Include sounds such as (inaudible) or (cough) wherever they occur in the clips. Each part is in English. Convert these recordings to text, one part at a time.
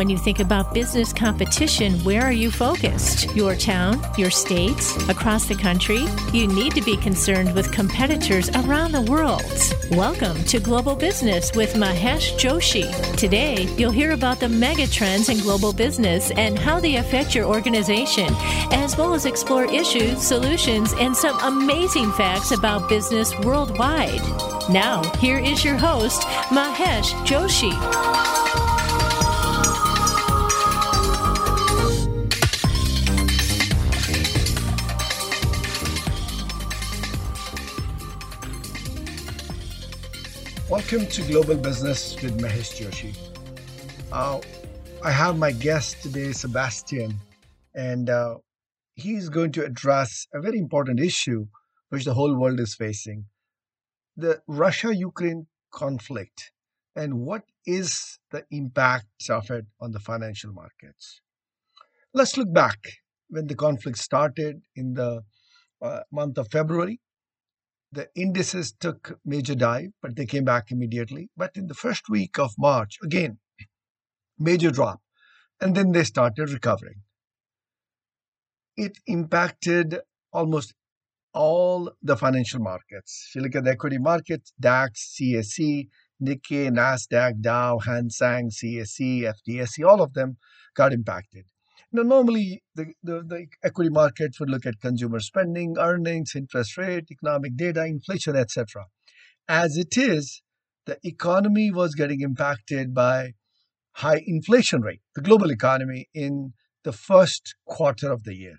When you think about business competition, where are you focused? Your town, your state, across the country? You need to be concerned with competitors around the world. Welcome to Global Business with Mahesh Joshi. Today, you'll hear about the mega trends in global business and how they affect your organization, as well as explore issues, solutions, and some amazing facts about business worldwide. Now, here is your host, Mahesh Joshi. Welcome to Global Business with Mahesh Joshi. Uh, I have my guest today, Sebastian, and uh, he's going to address a very important issue which the whole world is facing the Russia Ukraine conflict and what is the impact of it on the financial markets. Let's look back when the conflict started in the uh, month of February the indices took major dive, but they came back immediately. But in the first week of March, again, major drop, and then they started recovering. It impacted almost all the financial markets. If you look at the equity markets, DAX, CSE, Nikkei, Nasdaq, Dow, Hang Seng, CSE, FTSE, all of them got impacted. Now, normally the, the, the, equity markets would look at consumer spending, earnings, interest rate, economic data, inflation, etc. As it is, the economy was getting impacted by high inflation rate, the global economy in the first quarter of the year.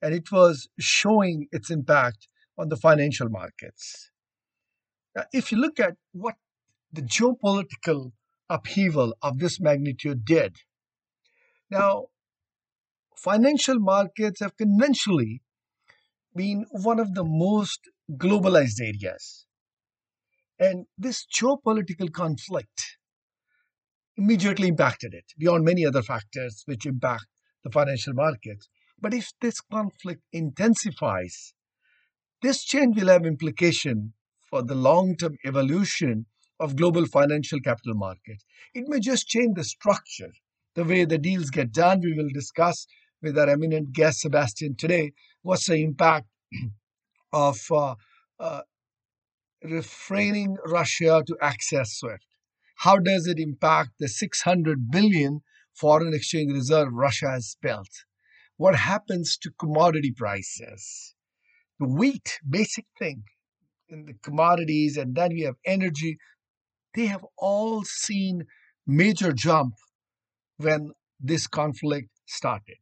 And it was showing its impact on the financial markets. Now, if you look at what the geopolitical upheaval of this magnitude did, now financial markets have conventionally been one of the most globalized areas. And this geopolitical conflict immediately impacted it beyond many other factors which impact the financial markets. But if this conflict intensifies, this change will have implication for the long-term evolution of global financial capital markets. It may just change the structure, the way the deals get done. We will discuss with our eminent guest Sebastian today. What's the impact (clears throat) of uh, uh, refraining Russia to access SWIFT? How does it impact the 600 billion foreign exchange reserve Russia has built? What happens to commodity prices? The wheat, basic thing, in the commodities, and then we have energy. They have all seen major jump when this conflict started.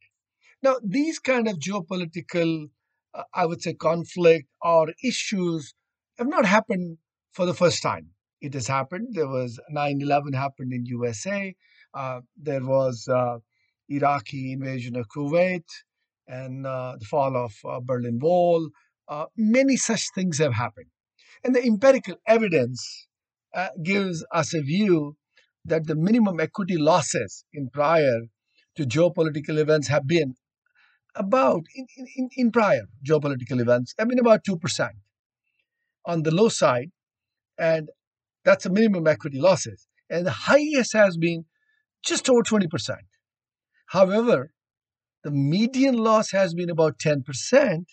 Now, these kind of geopolitical, uh, I would say, conflict or issues have not happened for the first time. It has happened. There was 9/11 happened in USA. Uh, there was uh, Iraqi invasion of Kuwait and uh, the fall of uh, Berlin Wall. Uh, many such things have happened, and the empirical evidence gives us a view that the minimum equity losses in prior to geopolitical events have been about in, in, in prior geopolitical events I mean, about 2% on the low side, and that's a minimum equity losses. And the highest has been just over 20%. However, the median loss has been about 10%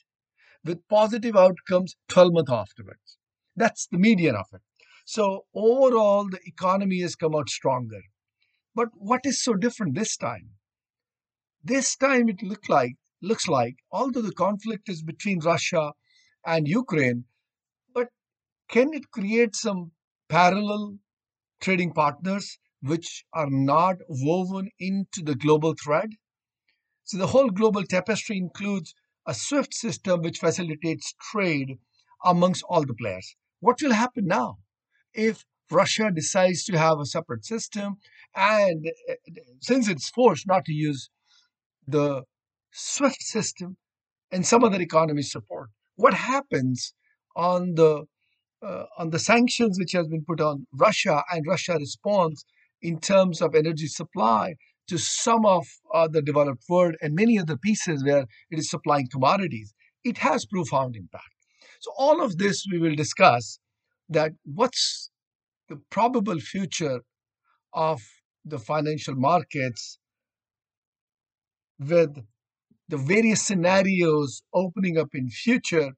with positive outcomes 12 months afterwards. That's the median of it. So overall, the economy has come out stronger. But what is so different this time? This time it looked like looks like, although the conflict is between Russia and Ukraine, but can it create some parallel trading partners which are not woven into the global thread? So the whole global tapestry includes a SWIFT system which facilitates trade amongst all the players. What will happen now if Russia decides to have a separate system and uh, since it's forced not to use the SWIFT system, and some other economies support. What happens on the uh, on the sanctions which has been put on Russia and Russia responds in terms of energy supply to some of uh, the developed world and many other pieces where it is supplying commodities, it has profound impact. So all of this we will discuss that what's the probable future of the financial markets with the various scenarios opening up in future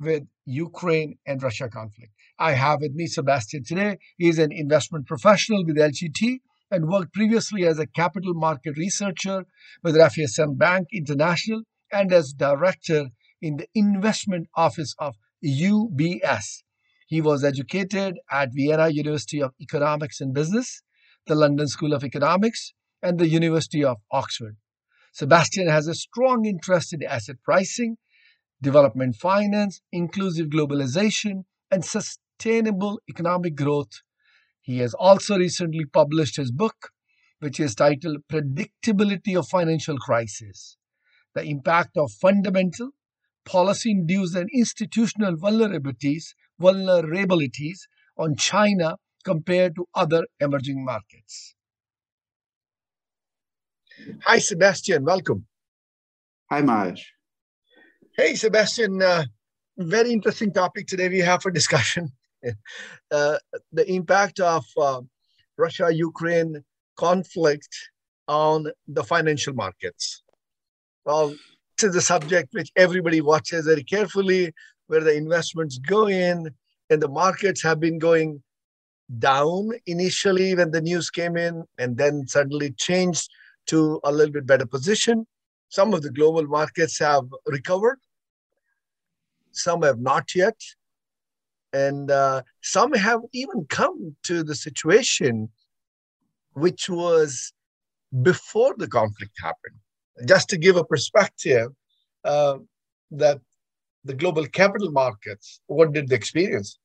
with Ukraine and Russia conflict. I have with me Sebastian today. He's an investment professional with LGT and worked previously as a capital market researcher with Raiffeisen Bank International and as director in the investment office of UBS. He was educated at Vienna University of Economics and Business, the London School of Economics, and the University of Oxford. Sebastian has a strong interest in asset pricing, development finance, inclusive globalization, and sustainable economic growth. He has also recently published his book, which is titled Predictability of Financial Crisis The Impact of Fundamental, Policy Induced, and Institutional Vulnerabilities, vulnerabilities on China compared to other emerging markets. Hi, Sebastian. Welcome. Hi, Mahesh. Hey, Sebastian. Uh, very interesting topic today we have for discussion. (laughs) uh, the impact of uh, Russia-Ukraine conflict on the financial markets. Well, this is a subject which everybody watches very carefully, where the investments go in, and the markets have been going down initially when the news came in, and then suddenly changed to a little bit better position. Some of the global markets have recovered, some have not yet. And uh, some have even come to the situation which was before the conflict happened. Just to give a perspective, uh, that the global capital markets, what did they experience?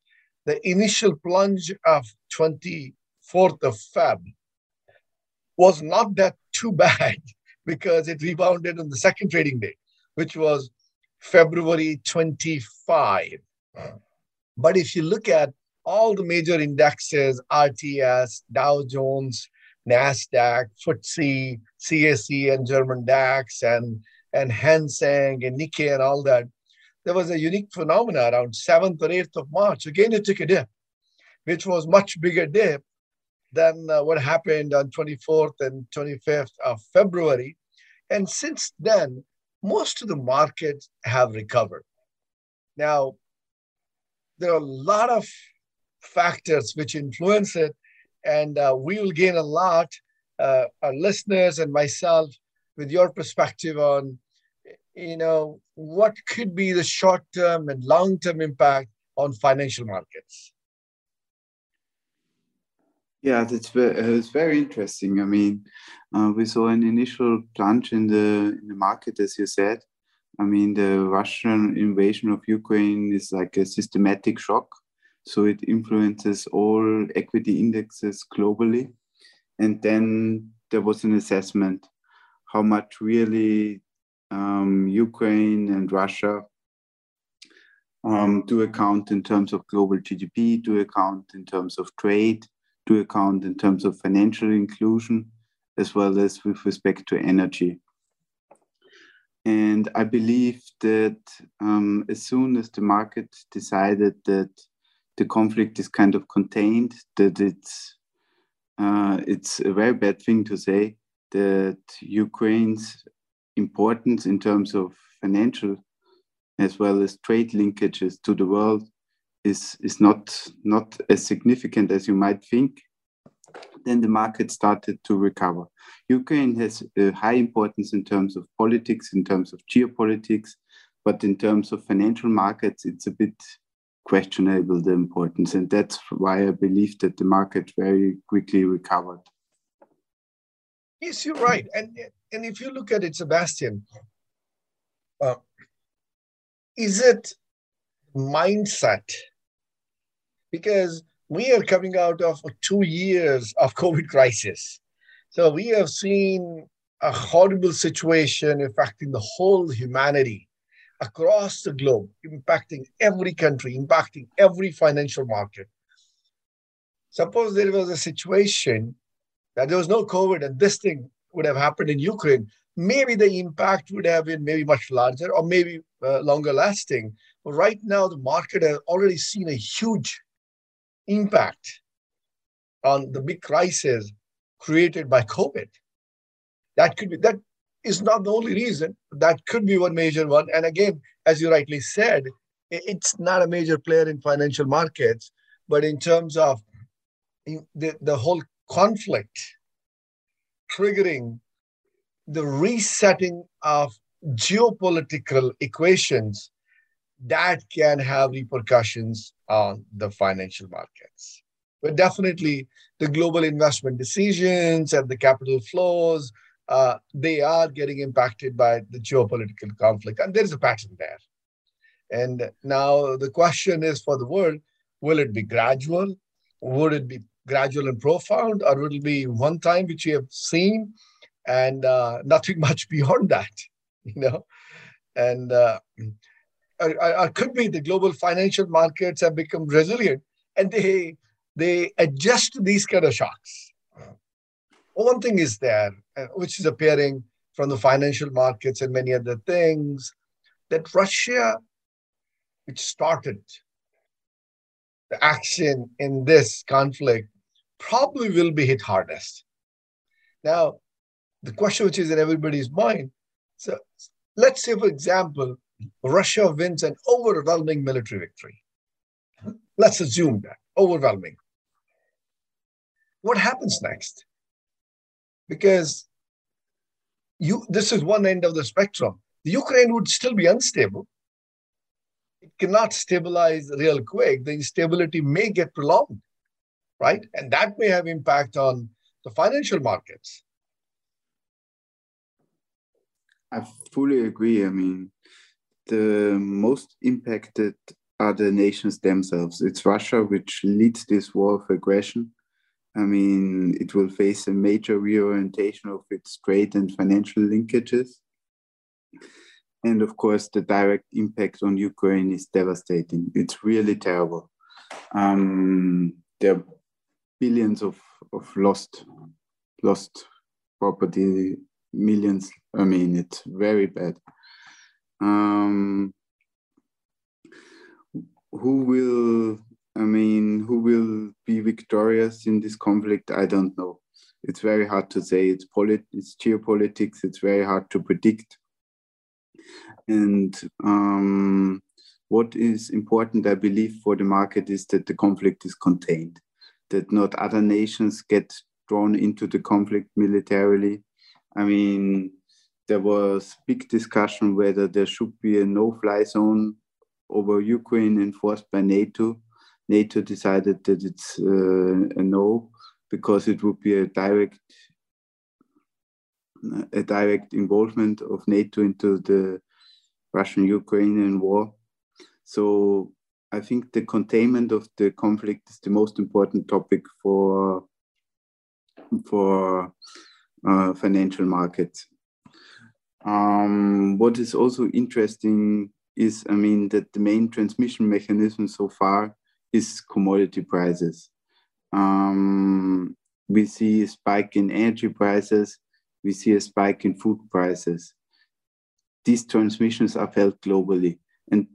The initial plunge of 24th of Feb was not that too bad (laughs) because it rebounded on the second trading day, which was February 25. But if you look at all the major indexes, RTS, Dow Jones, NASDAQ, FTSE, CAC, and German DAX, and, and Hang Seng, and Nikkei, and all that, there was a unique phenomena around 7th or 8th of March. Again, it took a dip, which was much bigger dip than uh, what happened on 24th and 25th of February. And since then, most of the markets have recovered. Now, there are a lot of factors which influence it, and uh, we will gain a lot, uh, our listeners and myself, with your perspective on, you know, what could be the short-term and long-term impact on financial markets. Yeah, that's very, it's very interesting. I mean, uh, we saw an initial plunge in the in the market, as you said. I mean, the Russian invasion of Ukraine is like a systematic shock, so it influences all equity indexes globally. And then there was an assessment how much really um, Ukraine and Russia um, do account in terms of global GDP, do account in terms of trade, to account in terms of financial inclusion as well as with respect to energy. And I believe that um, as soon as the market decided that the conflict is kind of contained, that it's uh, it's a very bad thing to say that Ukraine's importance in terms of financial as well as trade linkages to the world is is not not as significant as you might think, then the market started to recover. Ukraine has a high importance in terms of politics, in terms of geopolitics, but in terms of financial markets, it's a bit questionable the importance, and that's why I believe that the market very quickly recovered. Yes, you're right, and and if you look at it, Sebastian, uh, is it mindset because we are coming out of two years of COVID crisis. So we have seen a horrible situation affecting the whole humanity across the globe, impacting every country, impacting every financial market. Suppose there was a situation that there was no COVID and this thing would have happened in Ukraine, maybe the impact would have been maybe much larger or maybe uh, longer lasting. But right now, the market has already seen a huge impact on the big crisis created by COVID. That could be that is not the only reason. That could be one major one. And again, as you rightly said, it's not a major player in financial markets, but in terms of the, the whole conflict triggering the resetting of geopolitical equations that can have repercussions on the financial markets. But definitely, the global investment decisions and the capital flows, uh, they are getting impacted by the geopolitical conflict. And there is a pattern there. And now the question is for the world will it be gradual? Would it be gradual and profound, or would it be one time, which we have seen, and uh, (laughs) nothing much beyond that? (laughs) You know, and uh, or, could be the global financial markets have become resilient and they they adjust to these kind of shocks. One thing is there, uh, which is appearing from the financial markets and many other things, that Russia, which started the action in this conflict, probably will be hit hardest. Now, the question which is in everybody's mind so let's say, for example, Russia wins an overwhelming military victory. Let's assume that overwhelming. What happens next? Because you this is one end of the spectrum. The Ukraine would still be unstable. It cannot stabilize real quick. The instability may get prolonged, right? And that may have impact on the financial markets. I fully agree. I mean, the most impacted are the nations themselves. It's Russia which leads this war of aggression. I mean, it will face a major reorientation of its trade and financial linkages. And of course, the direct impact on Ukraine is devastating. It's really terrible. Um, there are billions of, of lost lost property, millions. I mean, it's very bad. Um, who will I mean, who will be victorious in this conflict? I don't know. It's very hard to say. It's polit- it's geopolitics. It's very hard to predict. And um, what is important, I believe, for the market is that the conflict is contained, that not other nations get drawn into the conflict militarily. I mean, there was big discussion whether there should be a no-fly zone over Ukraine enforced by NATO. NATO decided that it's uh, a no because it would be a direct a direct involvement of NATO into the Russian-Ukrainian war. So I think the containment of the conflict is the most important topic for for uh, financial markets. Um, what is also interesting is, I mean, that the main transmission mechanism so far is commodity prices. Um, we see a spike in energy prices, we see a spike in food prices. These transmissions are felt globally. And,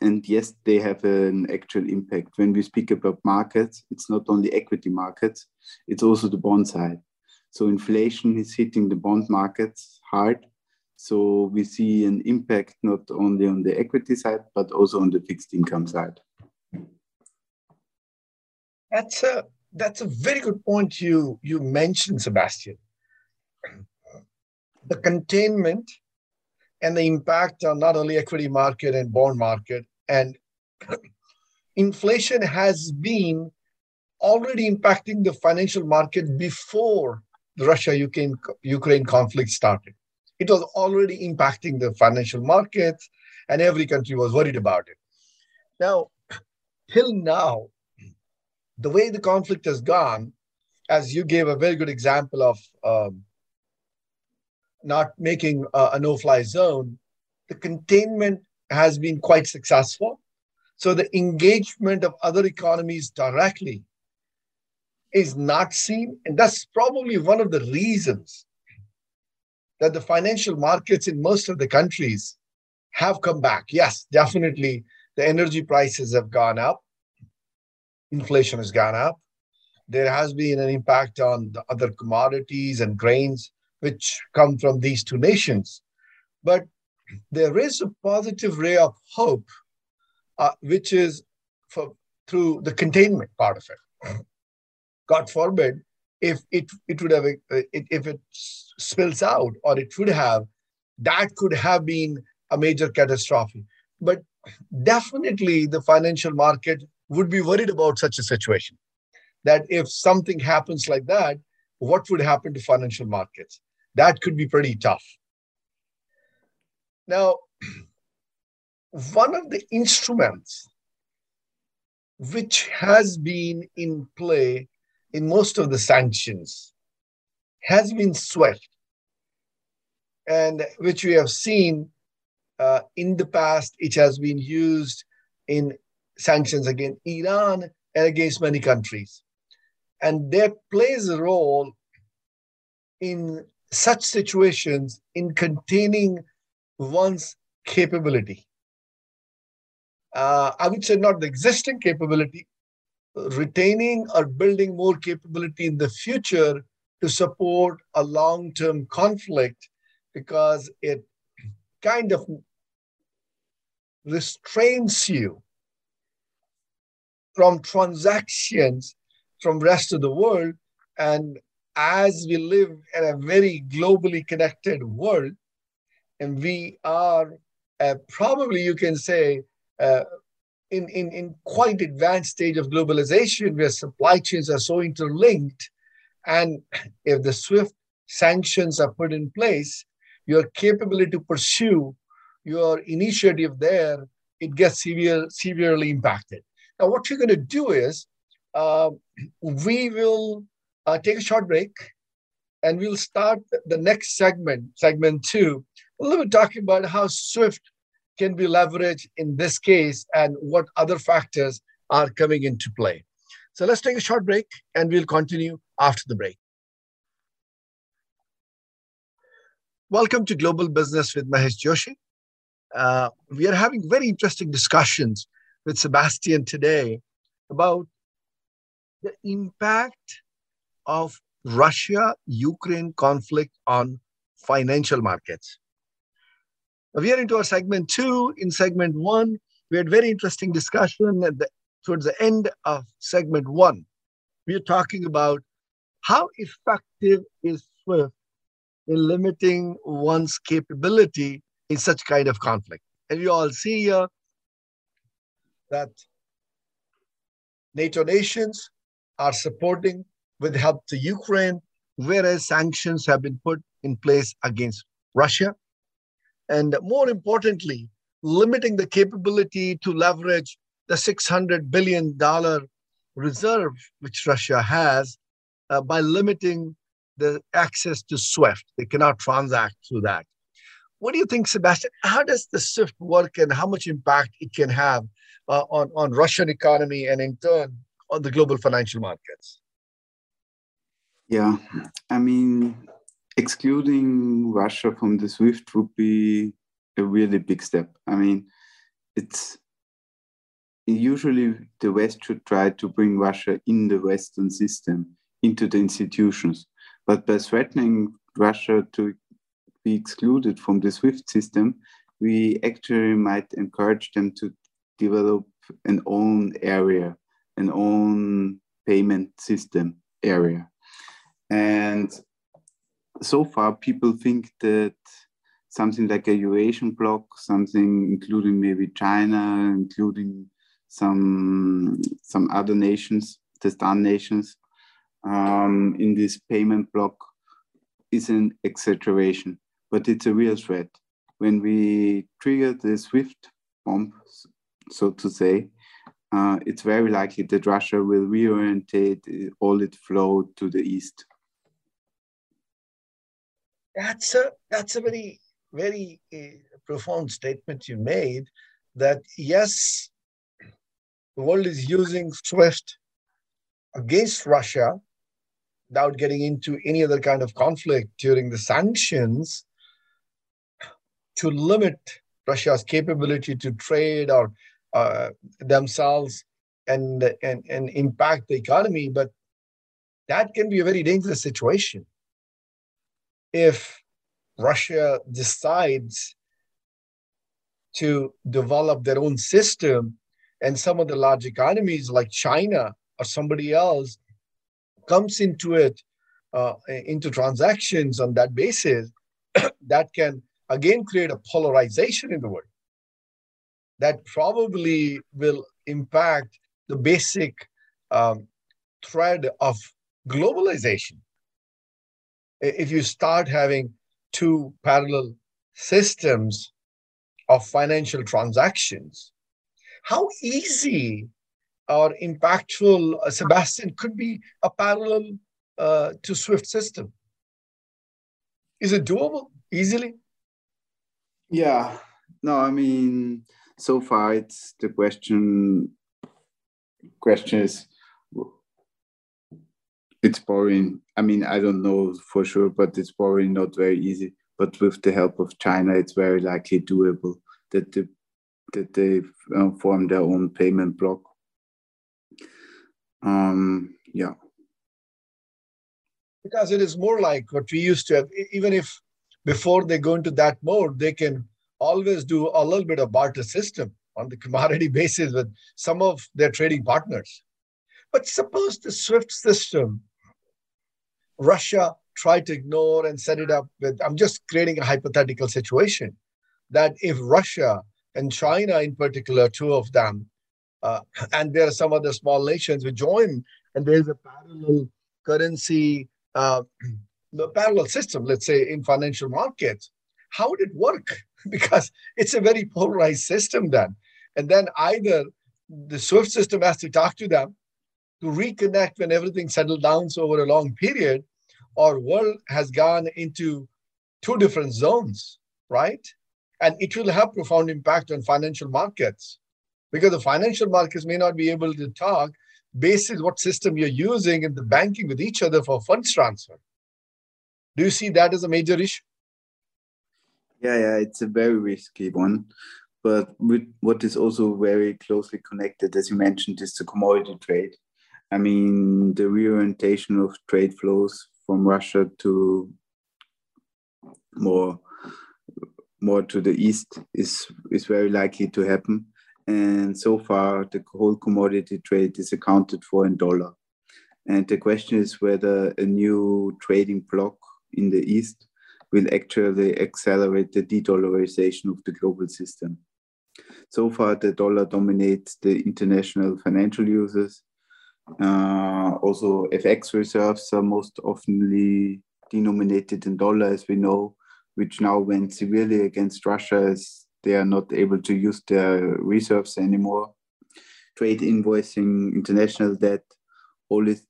and yes, they have an actual impact. When we speak about markets, it's not only equity markets, it's also the bond side. So inflation is hitting the bond markets hard so we see an impact not only on the equity side, but also on the fixed income side. That's a that's a very good point you you mentioned, Sebastian. The containment and the impact on not only equity market and bond market and (clears throat) inflation has been already impacting the financial market before the Russia Ukraine Ukraine conflict started it was already impacting the financial markets, and every country was worried about it. Now, till now, the way the conflict has gone, as you gave a very good example of um, not making a, a no fly zone, the containment has been quite successful. So the engagement of other economies directly is not seen. And that's probably one of the reasons that the financial markets in most of the countries have come back. Yes, definitely the energy prices have gone up, inflation has gone up, there has been an impact on the other commodities and grains which come from these two nations. But there is a positive ray of hope, uh, which is for, through the containment part of it. (clears throat) God forbid if it, it would have uh, if it spills out or it would have, that could have been a major catastrophe. But definitely the financial market would be worried about such a situation. That if something happens like that, what would happen to financial markets? That could be pretty tough. Now, one of the instruments which has been in play in most of the sanctions has been SWIFT, and which we have seen uh, in the past, it has been used in sanctions against Iran and against many countries. And that plays a role in such situations in containing one's capability. Uh, I would say not the existing capability, retaining or building more capability in the future to support a long term conflict because it kind of restrains you from transactions from rest of the world. And as we live in a very globally connected world and we are uh, probably you can say uh, in, in, in quite advanced stage of globalization where supply chains are so interlinked and if the swift sanctions are put in place your capability to pursue your initiative there, it gets severe, severely impacted. Now, what you're going to do is uh, we will uh, take a short break and we'll start the next segment, segment two, a little bit talking about how Swift can be leveraged in this case and what other factors are coming into play. So let's take a short break and we'll continue after the break. Welcome to Global Business with Mahesh Joshi. Uh, we are having very interesting discussions with Sebastian today about the impact of Russia Ukraine conflict on financial markets. We are into our segment two. In segment one, we had very interesting discussion at the, towards the end of segment one. We are talking about how effective is SWIFT in limiting one's capability in such kind of conflict. And you all see here that NATO nations are supporting with help to Ukraine, whereas sanctions have been put in place against Russia. And more importantly, limiting the capability to leverage the $600 billion reserve which Russia has uh, by limiting the access to SWIFT. They cannot transact through that. What do you think, Sebastian? How does the SWIFT work and how much impact it can have uh, on, on Russian economy and in turn on the global financial markets? Yeah, I mean, excluding Russia from the SWIFT would be a really big step. I mean, it's usually the West should try to bring Russia in the Western system, into the institutions. But by threatening Russia to be excluded from the SWIFT system, we actually might encourage them to develop an own area, an own payment system area. And so far, people think that something like a Eurasian bloc, something including maybe China, including some some other nations, the star nations, um, in this payment bloc, is an exaggeration but it's a real threat. When we trigger the SWIFT bomb, so to say, uh, it's very likely that Russia will reorientate all its flow to the east. That's a that's a very very uh, profound statement you made. That yes, the world is using SWIFT against Russia without getting into any other kind of conflict during the sanctions to limit Russia's capability to trade or uh, themselves and, and, and impact the economy. But that can be a very dangerous situation. If Russia decides to develop their own system, and some of the large economies like China or somebody else comes into it, uh, into transactions on that basis, (clears throat) that can again create a polarization in the world that probably will impact the basic um, thread of globalization. If you start having two parallel systems of financial transactions, how easy or impactful, uh, Sebastian, could be a parallel uh, to SWIFT system? Is it doable easily? Yeah, no, I mean, so far it's the question. Question is, it's boring. I mean, I don't know for sure, but it's probably not very easy. But with the help of China, it's very likely doable that the that they uh, form their own payment block. Um, yeah. Because it is more like what we used to have, even if before they go into that mode, they can always do a little bit of barter system on the commodity (laughs) basis with some of their trading partners. But suppose the SWIFT system, Russia tried to ignore and set it up with, I'm just creating a hypothetical situation that if Russia and China in particular, two of them, uh, and there are some other small nations who join, and there's a parallel currency, uh, the parallel system, let's say in financial markets, how would it work? (laughs) because it's a very polarized system then. And then either the SWIFT system has to talk to them to reconnect when everything settles down so over a long period, or world has gone into two different zones, right? And it will have profound impact on financial markets because the financial markets may not be able to talk basis what system you're using in the banking with each other for funds transfer. Do you see that as a major issue? Yeah, yeah, it's a very risky one. But what is also very closely connected, as you mentioned, is the commodity trade. I mean, the reorientation of trade flows from Russia to more more to the east is is very likely to happen. And so far, the whole commodity trade is accounted for in dollar. And the question is whether a new trading bloc in the east will actually accelerate the de-dollarization of the global system. So far, the dollar dominates the international financial uses. Uh, also, FX reserves are most oftenly denominated in dollar, as we know, which now went severely against Russia as they are not able to use their reserves anymore. Trade invoicing, international debt, all is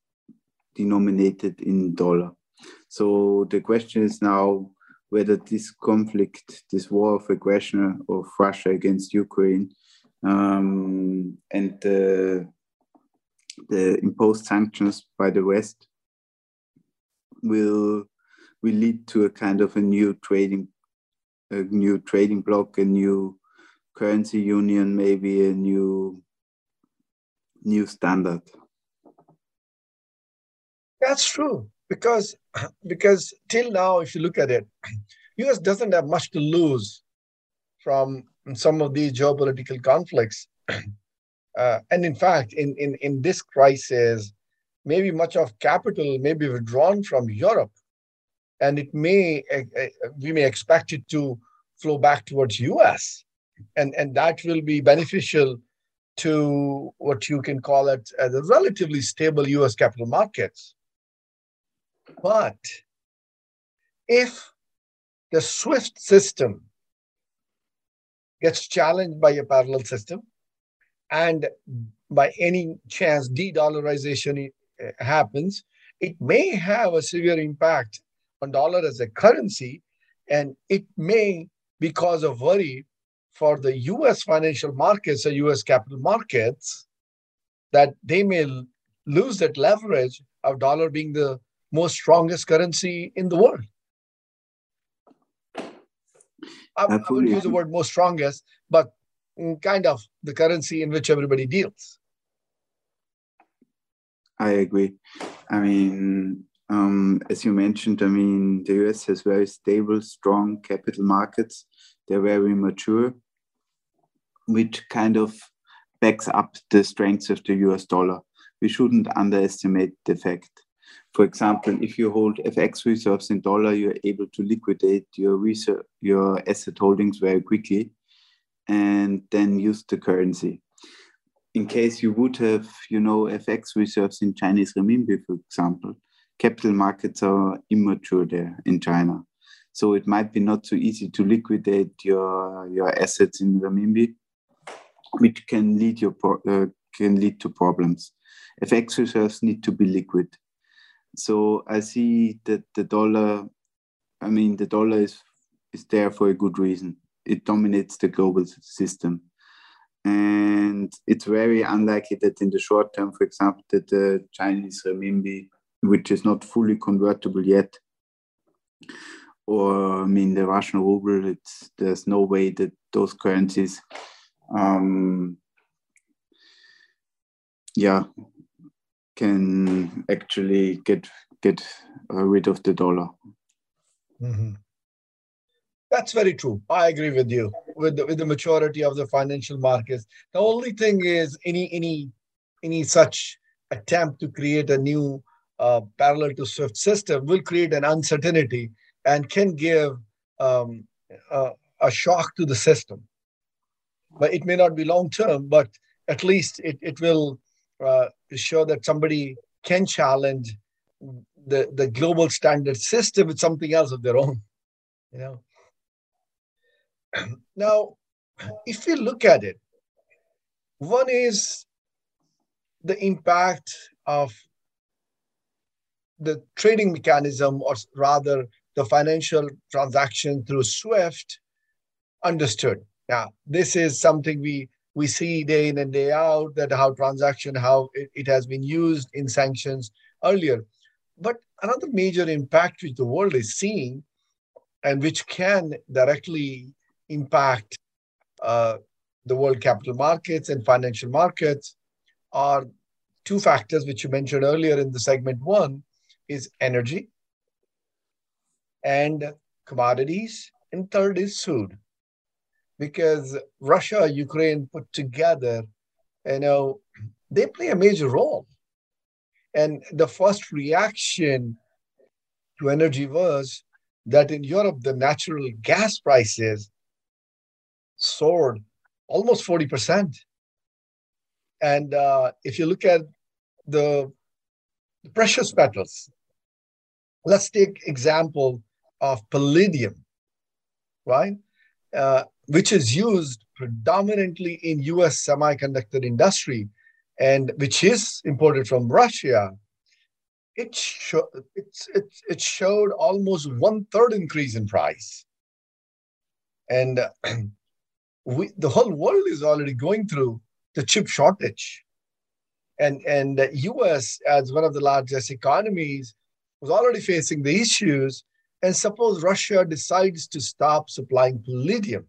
denominated in dollar. So the question is now whether this conflict, this war of aggression of Russia against Ukraine, um, and the, the imposed sanctions by the West will will lead to a kind of a new trading a new trading bloc, a new currency union, maybe a new new standard. That's true because because till now, if you look at it, (clears throat) U.S. doesn't have much to lose from some of these geopolitical conflicts, (clears throat) uh, and in fact, in, in in this crisis, maybe much of capital may be withdrawn from Europe, and it may uh, we may expect it to flow back towards U.S. and and that will be beneficial to what you can call it as a relatively stable U.S. capital markets. But if the SWIFT system gets challenged by a parallel system, and by any chance de-dollarization uh, happens, it may have a severe impact on dollar as a currency, and it may, because of worry for the U.S. financial markets or U.S. capital markets, that they may lose that leverage of dollar being the most strongest currency in the world. I, I would use the word most strongest, but kind of the currency in which everybody deals. I agree. I mean, um, as you mentioned, I mean, the US has very stable, strong capital markets. They're very mature, which kind of backs up the strength of the US dollar. We shouldn't underestimate the fact. For example, if you hold FX reserves in dollar, you're able to liquidate your your asset holdings very quickly and then use the currency. In case you would have, you know, FX reserves in Chinese renminbi, for example, capital markets are immature there in China. So it might be not so easy to liquidate your, your assets in renminbi, which can lead, your uh, can lead to problems. FX reserves need to be liquid. So I see that the dollar, I mean, the dollar is, is there for a good reason. It dominates the global system. And it's very unlikely that in the short term, for example, that the Chinese renminbi which is not fully convertible yet. Or I mean, the Russian ruble. It's there's no way that those currencies, um, yeah, can actually get get rid of the dollar. Mm-hmm. That's very true. I agree with you with the, with the maturity of the financial markets. The only thing is any any any such attempt to create a new uh, parallel to Swift system will create an uncertainty and can give um, uh, a shock to the system. But it may not be long term, but at least it, it will uh, show that somebody can challenge the, the global standard system with something else of their own. You know. (clears throat) Now, if we look at it, one is the impact of the trading mechanism, or rather the financial transaction through SWIFT, understood. Now, this is something we we see day in and day out that how transaction how it, it has been used in sanctions earlier. But another major impact which the world is seeing, and which can directly impact uh, the world capital markets and financial markets, are two factors which you mentioned earlier in the segment one is energy and commodities, and third is food. Because Russia, Ukraine put together, you know, they play a major role. And the first reaction to energy was that in Europe, the natural gas prices soared almost 40%. And uh, if you look at the, the precious metals, let's take example of palladium, right? Uh, which is used predominantly in US semiconductor industry and which is imported from Russia, it, it's, it, it showed almost one third increase in price. And (clears throat) uh, we, the whole world is already going through the chip shortage. And, and the US, as one of the largest economies, was already facing the issues. And suppose Russia decides to stop supplying palladium,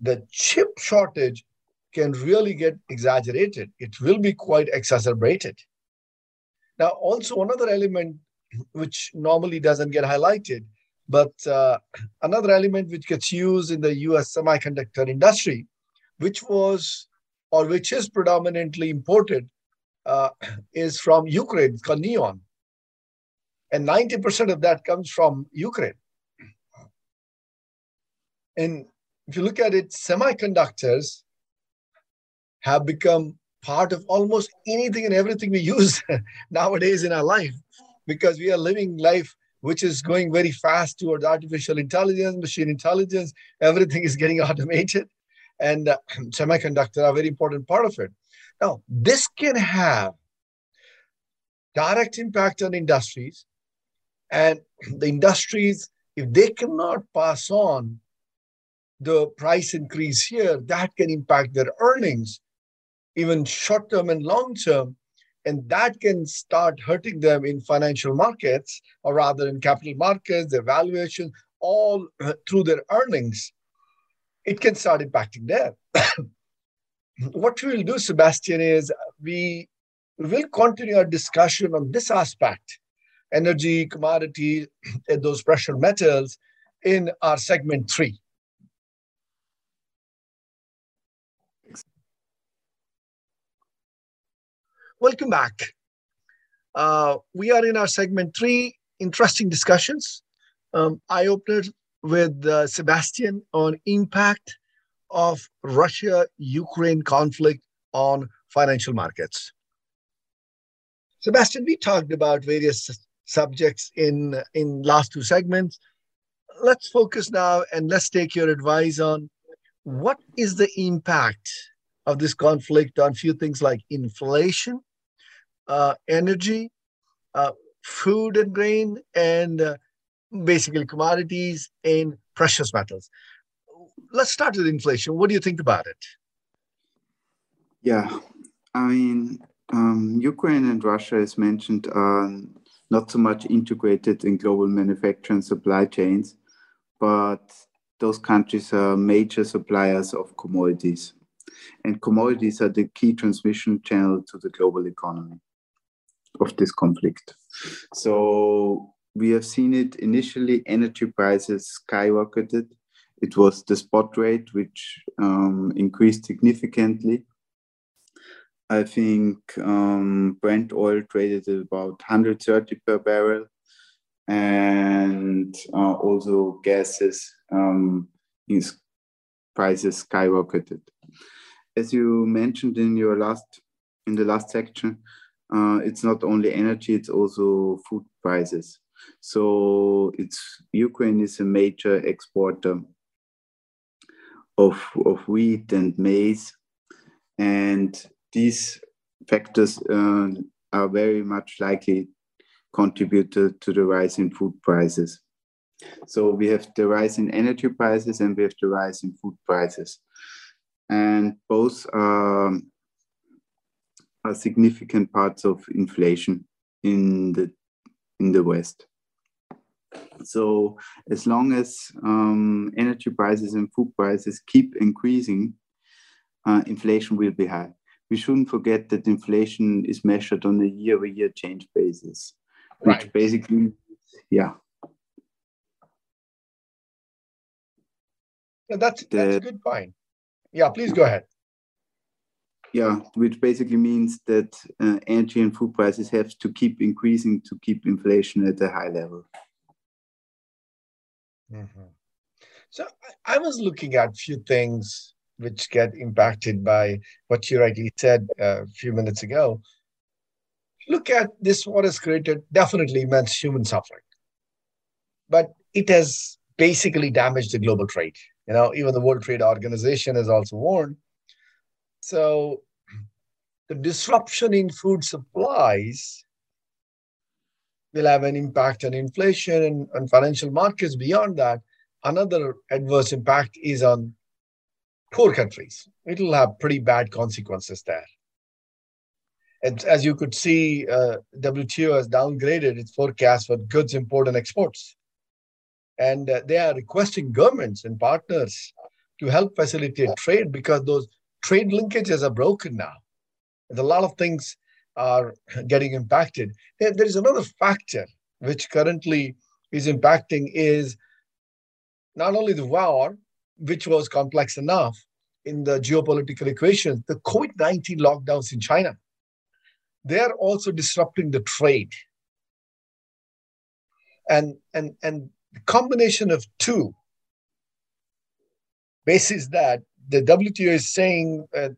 the chip shortage can really get exaggerated. It will be quite exacerbated. Now, also another element which normally doesn't get highlighted, but uh, another element which gets used in the US semiconductor industry, which was or which is predominantly imported, uh, (clears throat) is from Ukraine. It's called neon and 90% of that comes from Ukraine. And if you look at it, semiconductors have become part of almost anything and everything we use (laughs) nowadays in our life because we are living life which is going very fast towards artificial intelligence, machine intelligence. Everything is getting (laughs) automated, and uh, (clears throat) semiconductor are a very important part of it. Now, this can have direct impact on industries and (clears throat) the industries, if they cannot pass on the price increase here, that can impact their earnings, even short term and long term. And that can start hurting them in financial markets, or rather in capital markets, their valuation, all uh, through their earnings. It can start impacting them. (coughs) what we will do, Sebastian, is we we'll continue our discussion on this aspect energy, commodity, (coughs) and those precious metals in our segment three. Welcome back. Uh, we are in our segment three, interesting discussions. Um, I opened with uh, Sebastian on impact of Russia-Ukraine conflict on financial markets. Sebastian, we talked about various subjects in in last two segments. Let's focus now and let's take your advice on what is the impact of this conflict on few things like inflation, energy, uh, food and grain, and uh, basically commodities and precious metals. Let's start with inflation. What do you think about it? Yeah, I mean, um, Ukraine and Russia, as mentioned, are not so much integrated in global manufacturing supply chains, but those countries are major suppliers of commodities. And commodities are the key transmission channel to the global economy of this conflict. So we have seen it initially, energy prices skyrocketed. It was the spot rate, which um, increased significantly. I think um, Brent oil traded at about 130 per barrel, and uh, also gases um, prices skyrocketed. As you mentioned in your last in the last section, uh, it's not only energy; it's also food prices. So it's Ukraine is a major exporter of of wheat and maize, and these factors uh, are very much likely contributed to the rise in food prices. So we have the rise in energy prices and we have the rise in food prices. And both are, are significant parts of inflation in the, in the West. So as long as um, energy prices and food prices keep increasing, uh, inflation will be high we shouldn't forget that inflation is measured on a year-over-year change basis, which right. basically, yeah. yeah that's, that's a good point. Yeah, please go ahead. Yeah, which basically means that uh, energy and food prices have to keep increasing to keep inflation at a high level. Mm-hmm. So I, was looking at a few things which get impacted by what you rightly said uh, a few minutes ago. Look at this, what has created definitely immense human suffering. But it has basically damaged the global trade. You know, even the World Trade Organization has also warned. So the disruption in food supplies will have an impact on inflation and, and financial markets. Beyond that, another adverse impact is on poor countries. It'll have pretty bad consequences there. And as you could see, uh, WTO has downgraded its forecast for goods import and exports. And uh, they are requesting governments and partners to help facilitate trade because those trade linkages are broken now. And a lot of things are getting impacted. And there is another factor which currently is impacting is not only the war, which was complex enough in the geopolitical equation, the COVID 19 lockdowns in China. They're also disrupting the trade. And, and, and the combination of two basis that the WTO is saying uh,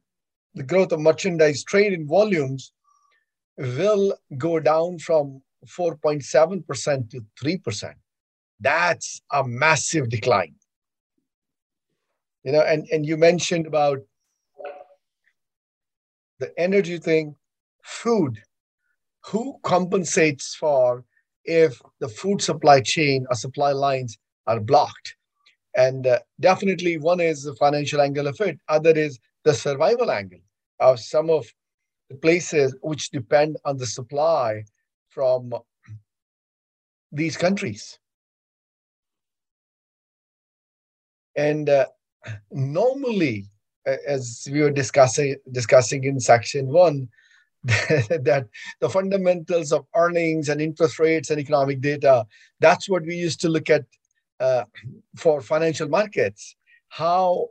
the growth of merchandise trade in volumes will go down from 4.7% to 3%. That's a massive decline. You know and and you mentioned about the energy thing. Food. Who compensates for if the food supply chain or supply lines are blocked and uh, definitely one is the financial angle of it other is the survival angle. Of some of the places which depend on the supply from these countries. And uh, normally, as we were discussing discussing in section one, (laughs) that the fundamentals of earnings and interest rates and economic data, that's what we used to look at uh, for financial markets, how,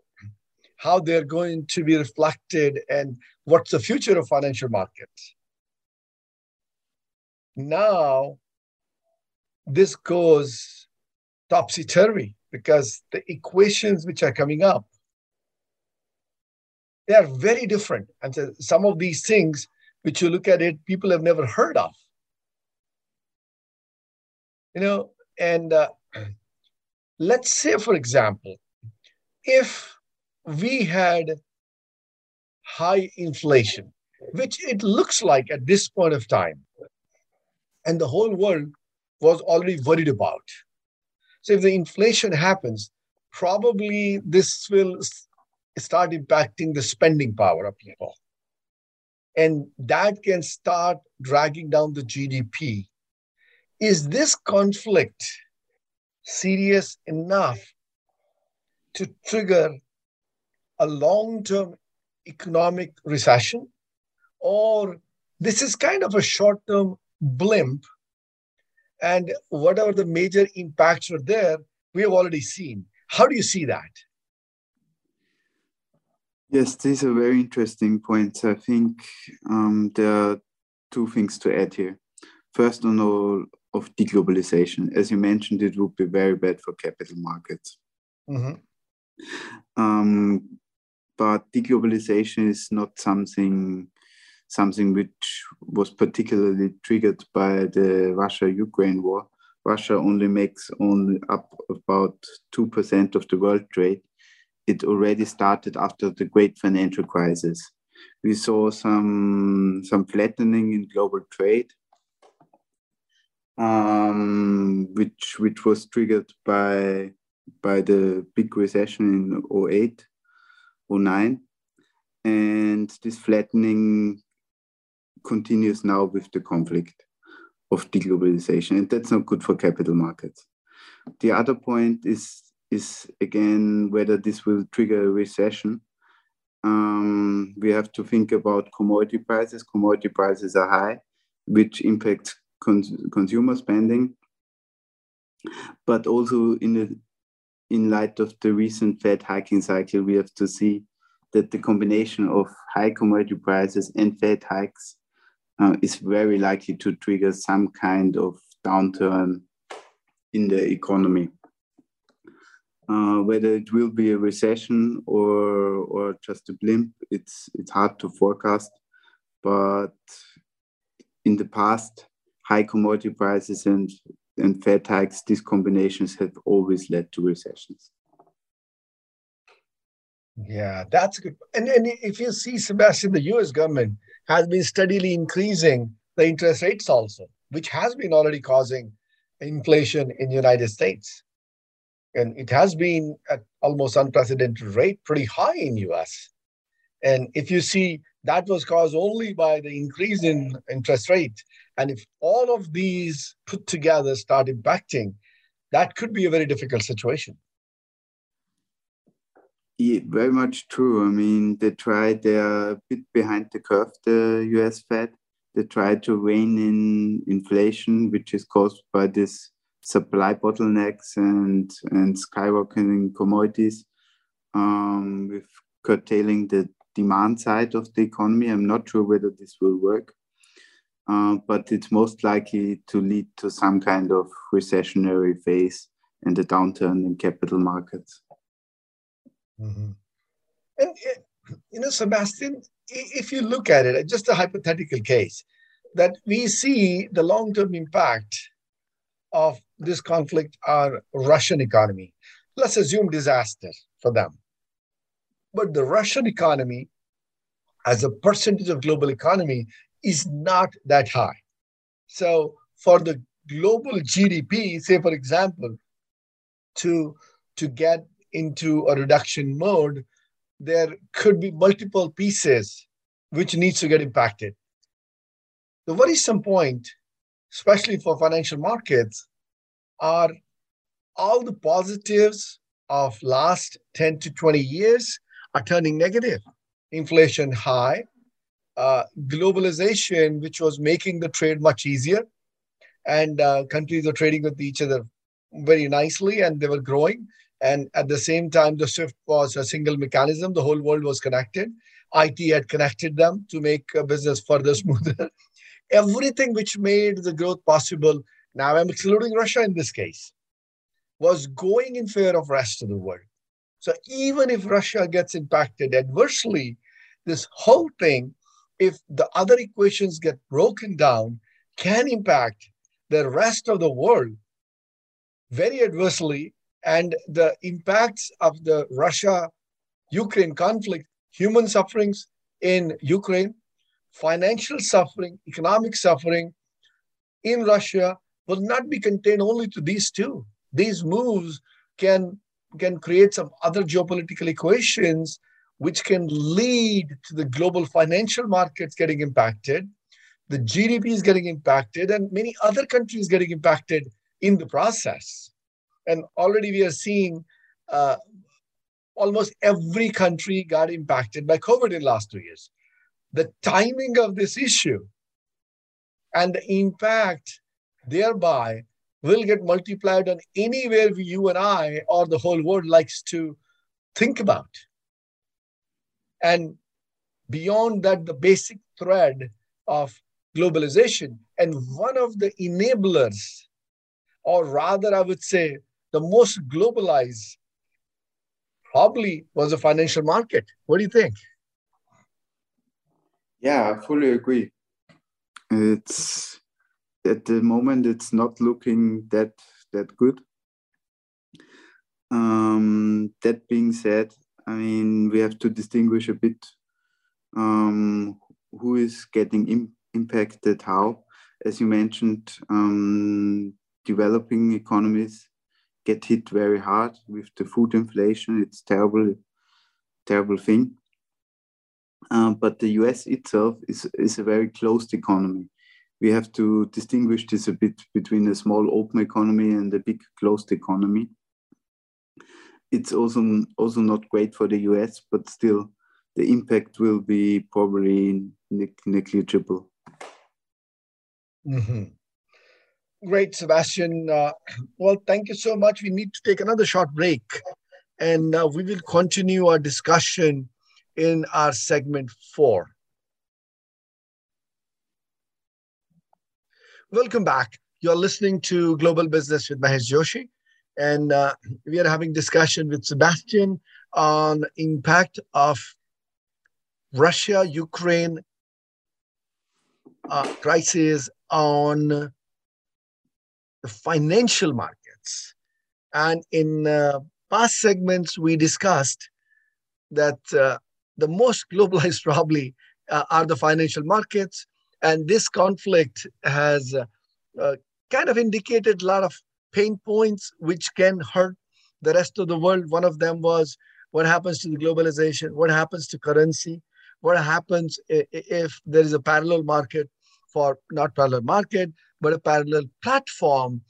how they're going to be reflected and what's the future of financial markets. Now, this goes topsy turvy because the equations which are coming up they are very different and so some of these things which you look at it people have never heard of you know and uh, let's say for example if we had high inflation which it looks like at this point of time and the whole world was already worried about so if the inflation happens, probably this will start impacting the spending power of people. And that can start dragging down the GDP. Is this conflict serious enough to trigger a long term economic recession? Or this is kind of a short term blimp and whatever the major impacts are there, we have already seen. How do you see that? Yes, these are very interesting points. I think um, there are two things to add here. First, on all of deglobalization, as you mentioned, it would be very bad for capital markets. Mm-hmm. Um, but deglobalization is not something something which was particularly triggered by the Russia-Ukraine war. Russia only makes only up about 2% of the world trade. It already started after the great financial crisis. We saw some, some flattening in global trade, um, which, which was triggered by, by the big recession in 08, 09. And this flattening continues now with the conflict of deglobalization, and that's not good for capital markets. The other point is is again whether this will trigger a recession. Um, we have to think about commodity prices. Commodity prices are high, which impacts cons- consumer spending. But also in the in light of the recent Fed hiking cycle, we have to see that the combination of high commodity prices and Fed hikes uh, is very likely to trigger some kind of downturn in the economy. Uh, whether it will be a recession or or just a blimp, it's it's hard to forecast. But in the past, high commodity prices and and Fed hikes, these combinations have always led to recessions. Yeah, that's good. And, and if you see, Sebastian, the US government has been steadily increasing the interest rates also, which has been already causing inflation in the United States. And it has been at almost unprecedented rate, pretty high in US. And if you see that was caused only by the increase in interest rate. And if all of these put together start impacting, that could be a very difficult situation. Yeah, very much true. I mean, they tried, they are a bit behind the curve, the US Fed. They tried to rein in inflation, which is caused by this supply bottlenecks and, and skyrocketing commodities um, with curtailing the demand side of the economy. I'm not sure whether this will work, uh, but it's most likely to lead to some kind of recessionary phase and a downturn in capital markets. Mm-hmm. And, eh, you know, Sebastian, if you look at it, just a hypothetical case, that we see the long term impact of this conflict on Russian economy. Let's assume disaster for them. But the Russian economy, as a percentage of global economy, is not that high. So for the global GDP, say for example, to to get into a reduction mode, there could be multiple pieces which needs to get impacted. The worrisome point, especially for financial markets, are all the positives of last 10 to 20 years are turning negative. Inflation high, uh, globalization, which was making the trade much easier, and uh, countries were trading with each other very nicely, and they were growing. And at the same time, the SWIFT was a single mechanism. The whole world was connected. IT had connected them to make business further (laughs) smoother. Everything which made the growth possible, now I'm excluding Russia in this case, was going in favor of rest of the world. So even if Russia gets impacted adversely, this whole thing, if the other equations get broken down, can impact the rest of the world very adversely. And the impacts of the Russia Ukraine conflict, human sufferings in Ukraine, financial suffering, economic suffering in Russia will not be contained only to these two. These moves can can create some other geopolitical equations which can lead to the global financial markets getting impacted, the GDP is getting impacted, and many other countries getting impacted in the process. And already we are seeing uh, almost every country got impacted by COVID in the last two years. The timing of this issue and the impact thereby will get multiplied on anywhere you and I or the whole world likes to think about. And beyond that, the basic thread of globalization. And one of the enablers, or rather, I would say, the most globalized, probably was the financial market. What do you think? Yeah, I fully agree. It's at the moment it's not looking that that good. Um, that being said, I mean we have to distinguish a bit um, who is getting Im- impacted how. As you mentioned, um, developing economies get hit very hard with the food inflation. It's terrible, terrible thing. Uh, but the US itself is, is a very closed economy we have to distinguish this a bit between a small open economy and a big closed economy. It's also also not great for the US, but still the impact will be probably negligible. Mm-hmm. Great, Sebastian. Uh, (clears throat) well, thank you so much. We need to take another short break, and uh, we will continue our discussion in our segment four. Welcome back. You're listening to Global Business with Mahesh Joshi, and uh, we are having discussion with Sebastian on impact of Russia Ukraine uh, crisis on the financial markets. And in uh, past segments, we discussed that uh, the most globalized (laughs) probably uh, are the financial markets and this conflict has uh, kind of indicated a lot of pain points which can hurt the rest of the world. One of them was what happens to the globalization, what happens to currency, what happens if there is a parallel market for not parallel market, but a parallel platform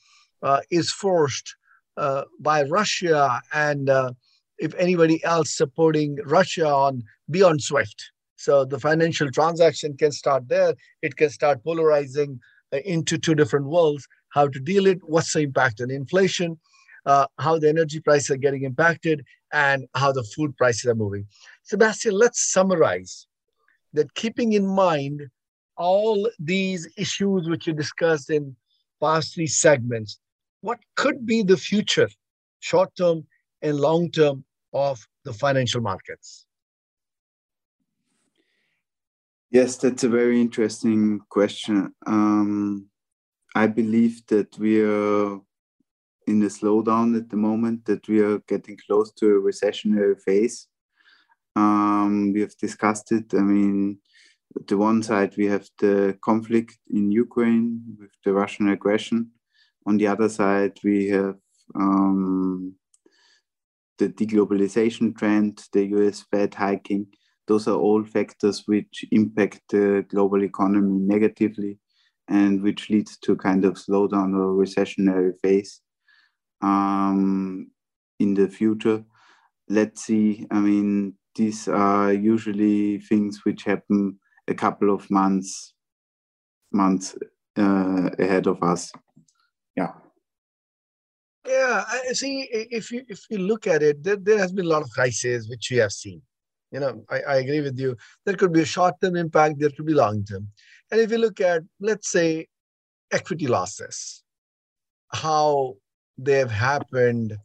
uh, is forced uh, by Russia and uh, if anybody else supporting Russia on beyond SWIFT. So the financial transaction can start there. It can start polarizing uh, into two different worlds. How to deal it? What's the impact on inflation? Uh, how the energy prices are getting impacted, and how the food prices are moving. Sebastian, let's summarize that keeping in mind all these issues which you discussed in past three segments, what could be the future, short term and long term, of the financial markets? Yes, that's a very interesting question. Um, I believe that we are in a slowdown at the moment, that we are getting close to a recessionary phase. Um, we have discussed it. I mean, the one side, we have the conflict in Ukraine with the Russian aggression. On the other side, we have um, the deglobalization trend, the US Fed hiking those are all factors which impact the global economy negatively and which leads to kind of slowdown or recessionary phase um, in the future. Let's see. I mean, these are usually things which happen a couple of months months uh, ahead of us. Yeah. Yeah, I see. If you if you look at it, there, there has been a lot of crises which we have seen. You know, I, I agree with you. There could be a short-term impact. There could be long-term. And if you look at, let's say, equity losses, how they have happened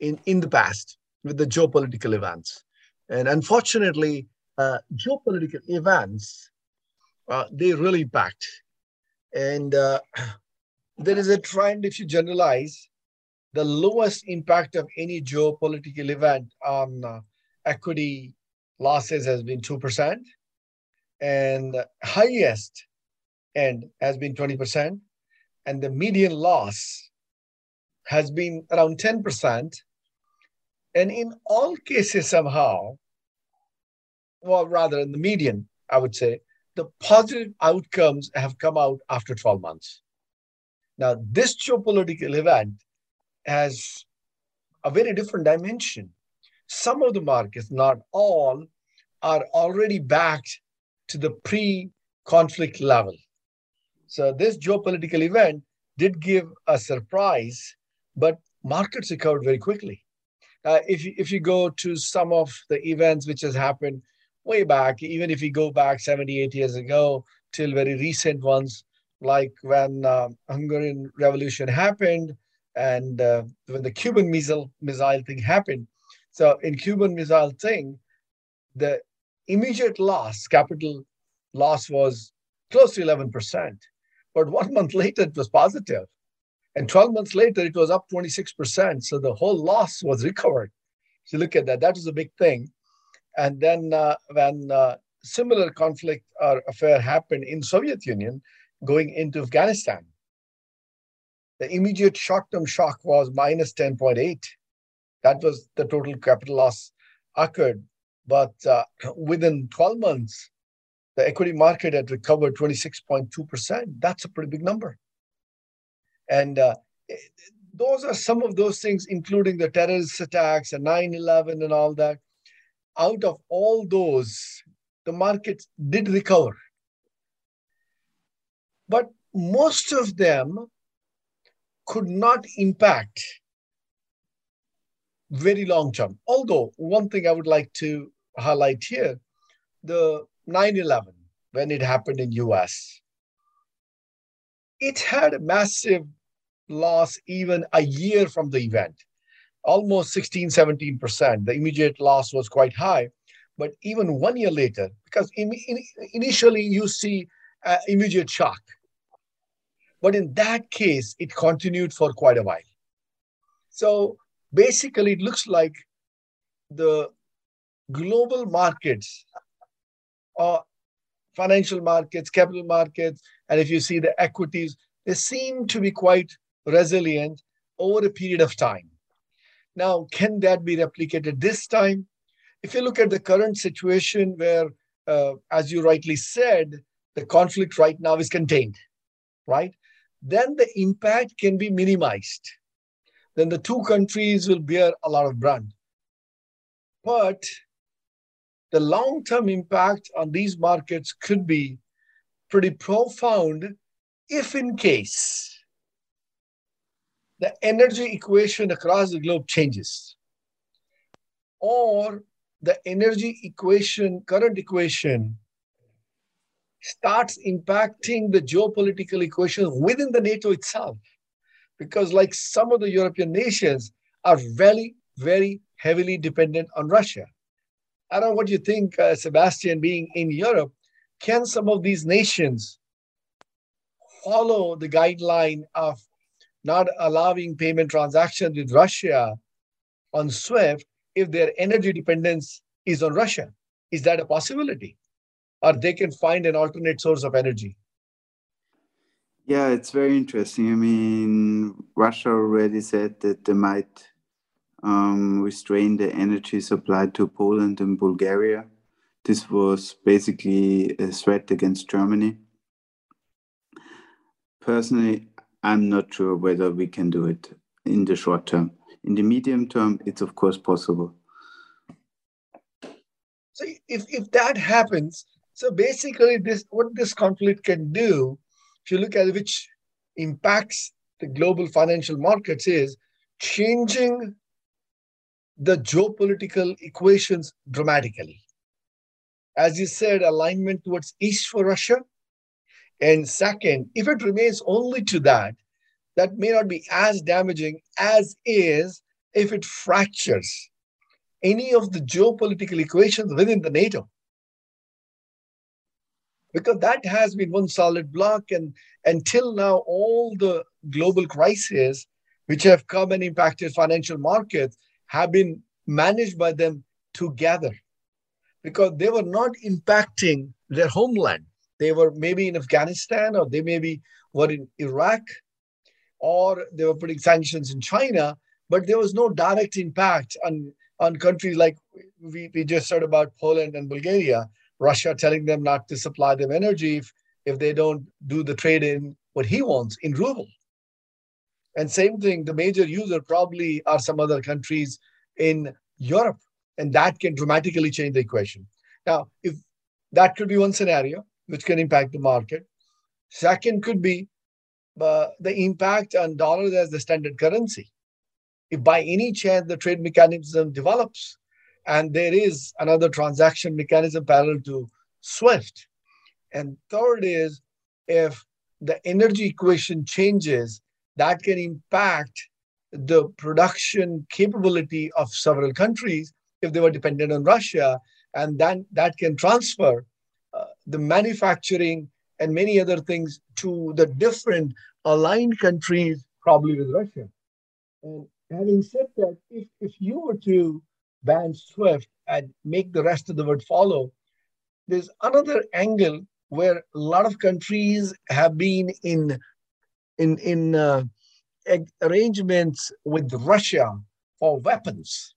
in in the past with the geopolitical events, and unfortunately, uh, geopolitical events uh, they really impact. And uh, (clears throat) there is a trend if you generalize the lowest impact of any geopolitical event on uh, equity losses has been 2%, and highest end has been 20%, and the median loss has been around 10%. And in all cases, somehow, well, rather in the median, I would say, the positive outcomes have come out after 12 months. Now, this geopolitical event has a very different dimension. Some of the markets, not all, are already backed to the pre conflict level. So, this geopolitical event did give a surprise, but markets recovered very quickly. Uh, if, if you go to some of the events which has happened way back, even if you go back 78 years ago till very recent ones, like when uh, Hungarian Revolution happened, and uh, when the Cuban missile missile thing happened. So in Cuban missile thing, the immediate loss, capital loss was close to 11%. But one month (laughs) later, it was positive. And 12 months later, it was up 26%. So the whole loss was recovered. So look at that. That was a big thing. And then uh, when uh, similar conflict or affair happened in Soviet Union, going into Afghanistan, the immediate short-term shock was minus 10.8. That was the total capital loss occurred. But uh, (clears throat) within 12 months, the equity market had recovered 26.2%. That's a pretty big number. And uh, those are some of those things, including the terrorist attacks and 9 11 and all that. Out of all those, the markets did recover. But most of them could not impact very long term. Although, one thing I would like to highlight here the 9 11, when it happened in US, it had a massive loss even a year from the event, almost 16, 17%. The immediate loss was quite high. But even one year later, because in, in, initially you see uh, immediate shock, but in that case, it continued for quite a while. So basically, it looks like the global markets, uh, financial markets, capital markets, and if you see the equities, they seem to be quite resilient over a period of time. Now, can that be replicated this time? If you look at the current situation where, uh, as you rightly said, the conflict right now is contained, right? then the impact can be minimized. Then the two countries will bear a lot of brunt. But the long term impact on these markets could be pretty profound if, in case, the energy equation across the globe changes, or the energy equation, current equation, starts impacting the geopolitical equation within the NATO itself. Because, like some of the European nations, are very, very heavily dependent on Russia. I don't know what you think, uh, Sebastian, being in Europe. Can some of these nations follow the guideline of not allowing payment transactions with Russia on SWIFT if their energy dependence is on Russia? Is that a possibility? or they can find an alternate source of energy. Yeah, it's very interesting. I mean, Russia already said that they might um, restrain the energy supply to Poland and Bulgaria. This was basically a threat against Germany. Personally, I'm not sure whether we can do it in the short term. In the medium term, it's of course possible. So if, if that happens, So basically, this what this conflict can do, if you look at which impacts the global financial markets, is changing the geopolitical equations dramatically. As you said, alignment towards east for Russia. And second, if it remains only to that, that may not be as damaging as is if it fractures any of the geopolitical equations within the NATO. Because that has been one solid block, and until now, all the global crises which have come and impacted financial markets have been managed by them together because they were not impacting their homeland. They were maybe in Afghanistan or they maybe were in Iraq or they were putting sanctions in China, but there was no direct impact on, on countries like we, we just heard about Poland and Bulgaria, Russia telling them not to supply them energy if, if they don't do the trade in what he wants in ruble. And same thing, the major user probably are some other countries in Europe, and that can dramatically change the equation. Now, if that could be one scenario which can impact the market. Second could be uh, the impact on dollars as the standard currency. If by any chance the trade mechanism develops and there is another transaction mechanism parallel to SWIFT. And third is if the energy equation changes that can impact the production capability of several countries if they were dependent on Russia, and then that can transfer uh, the manufacturing and many other things to the different aligned countries, probably with Russia. And having said that, if, if you were to ban SWIFT and make the rest of the world follow, there's another angle where a lot of countries have been in in in uh, arrangements with Russia for weapons,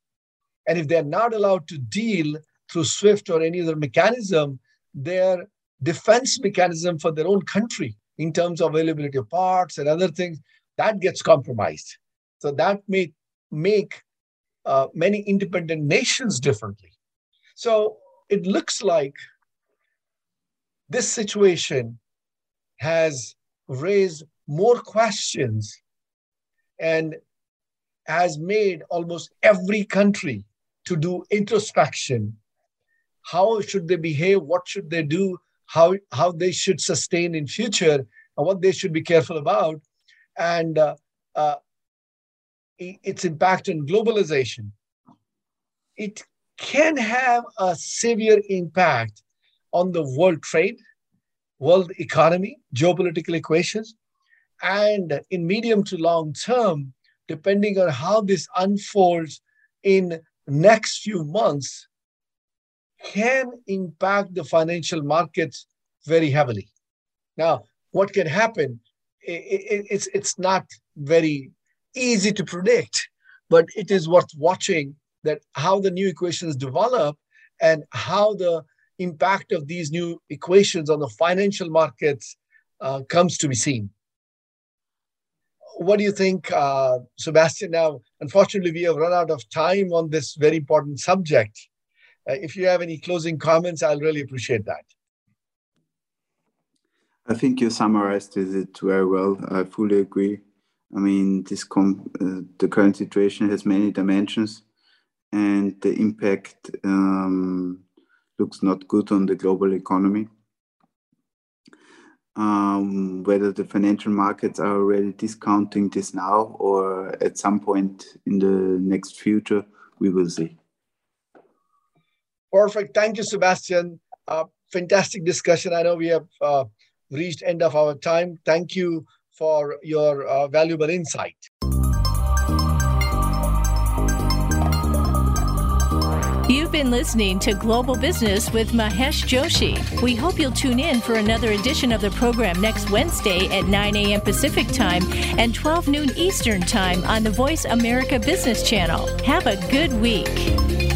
and if they're not allowed to deal through SWIFT or any other mechanism, their defense mechanism for their own country in terms of availability of parts and other things that gets compromised. So that may make uh, many independent nations differently. So it looks like this situation has raised more questions and has made almost every country to do introspection. How should they behave? What should they do? How, how they should sustain in future and what they should be careful about. And uh, uh, its impact on globalization. It can have a severe impact on the world trade, world economy, geopolitical equations, and in medium to long term, depending on how this unfolds in next few months, can impact the financial markets very heavily. Now, what can happen? it's, it's not very easy to predict, but it is worth watching that how the new equations develop and how the impact of these new equations on the financial markets uh, comes to be seen. What do you think, uh, Sebastian? Now, unfortunately, we have run out of time on this very important subject. Uh, if you have any closing comments, I'll really appreciate that. I think you summarized it very well. I fully agree. I mean, this com- uh, the current situation has many dimensions, and the impact um, looks not good on the global economy. Um, whether the financial markets are already discounting this now or at some point in the next future, we will see. Perfect. Thank you, Sebastian. Uh, fantastic discussion. I know we have uh, reached end of our time. Thank you for your uh, valuable insight. You've been listening to Global Business with Mahesh Joshi. We hope you'll tune in for another edition of the program next Wednesday at 9 a.m. Pacific Time and 12 noon Eastern Time on the Voice America Business Channel. Have a good week.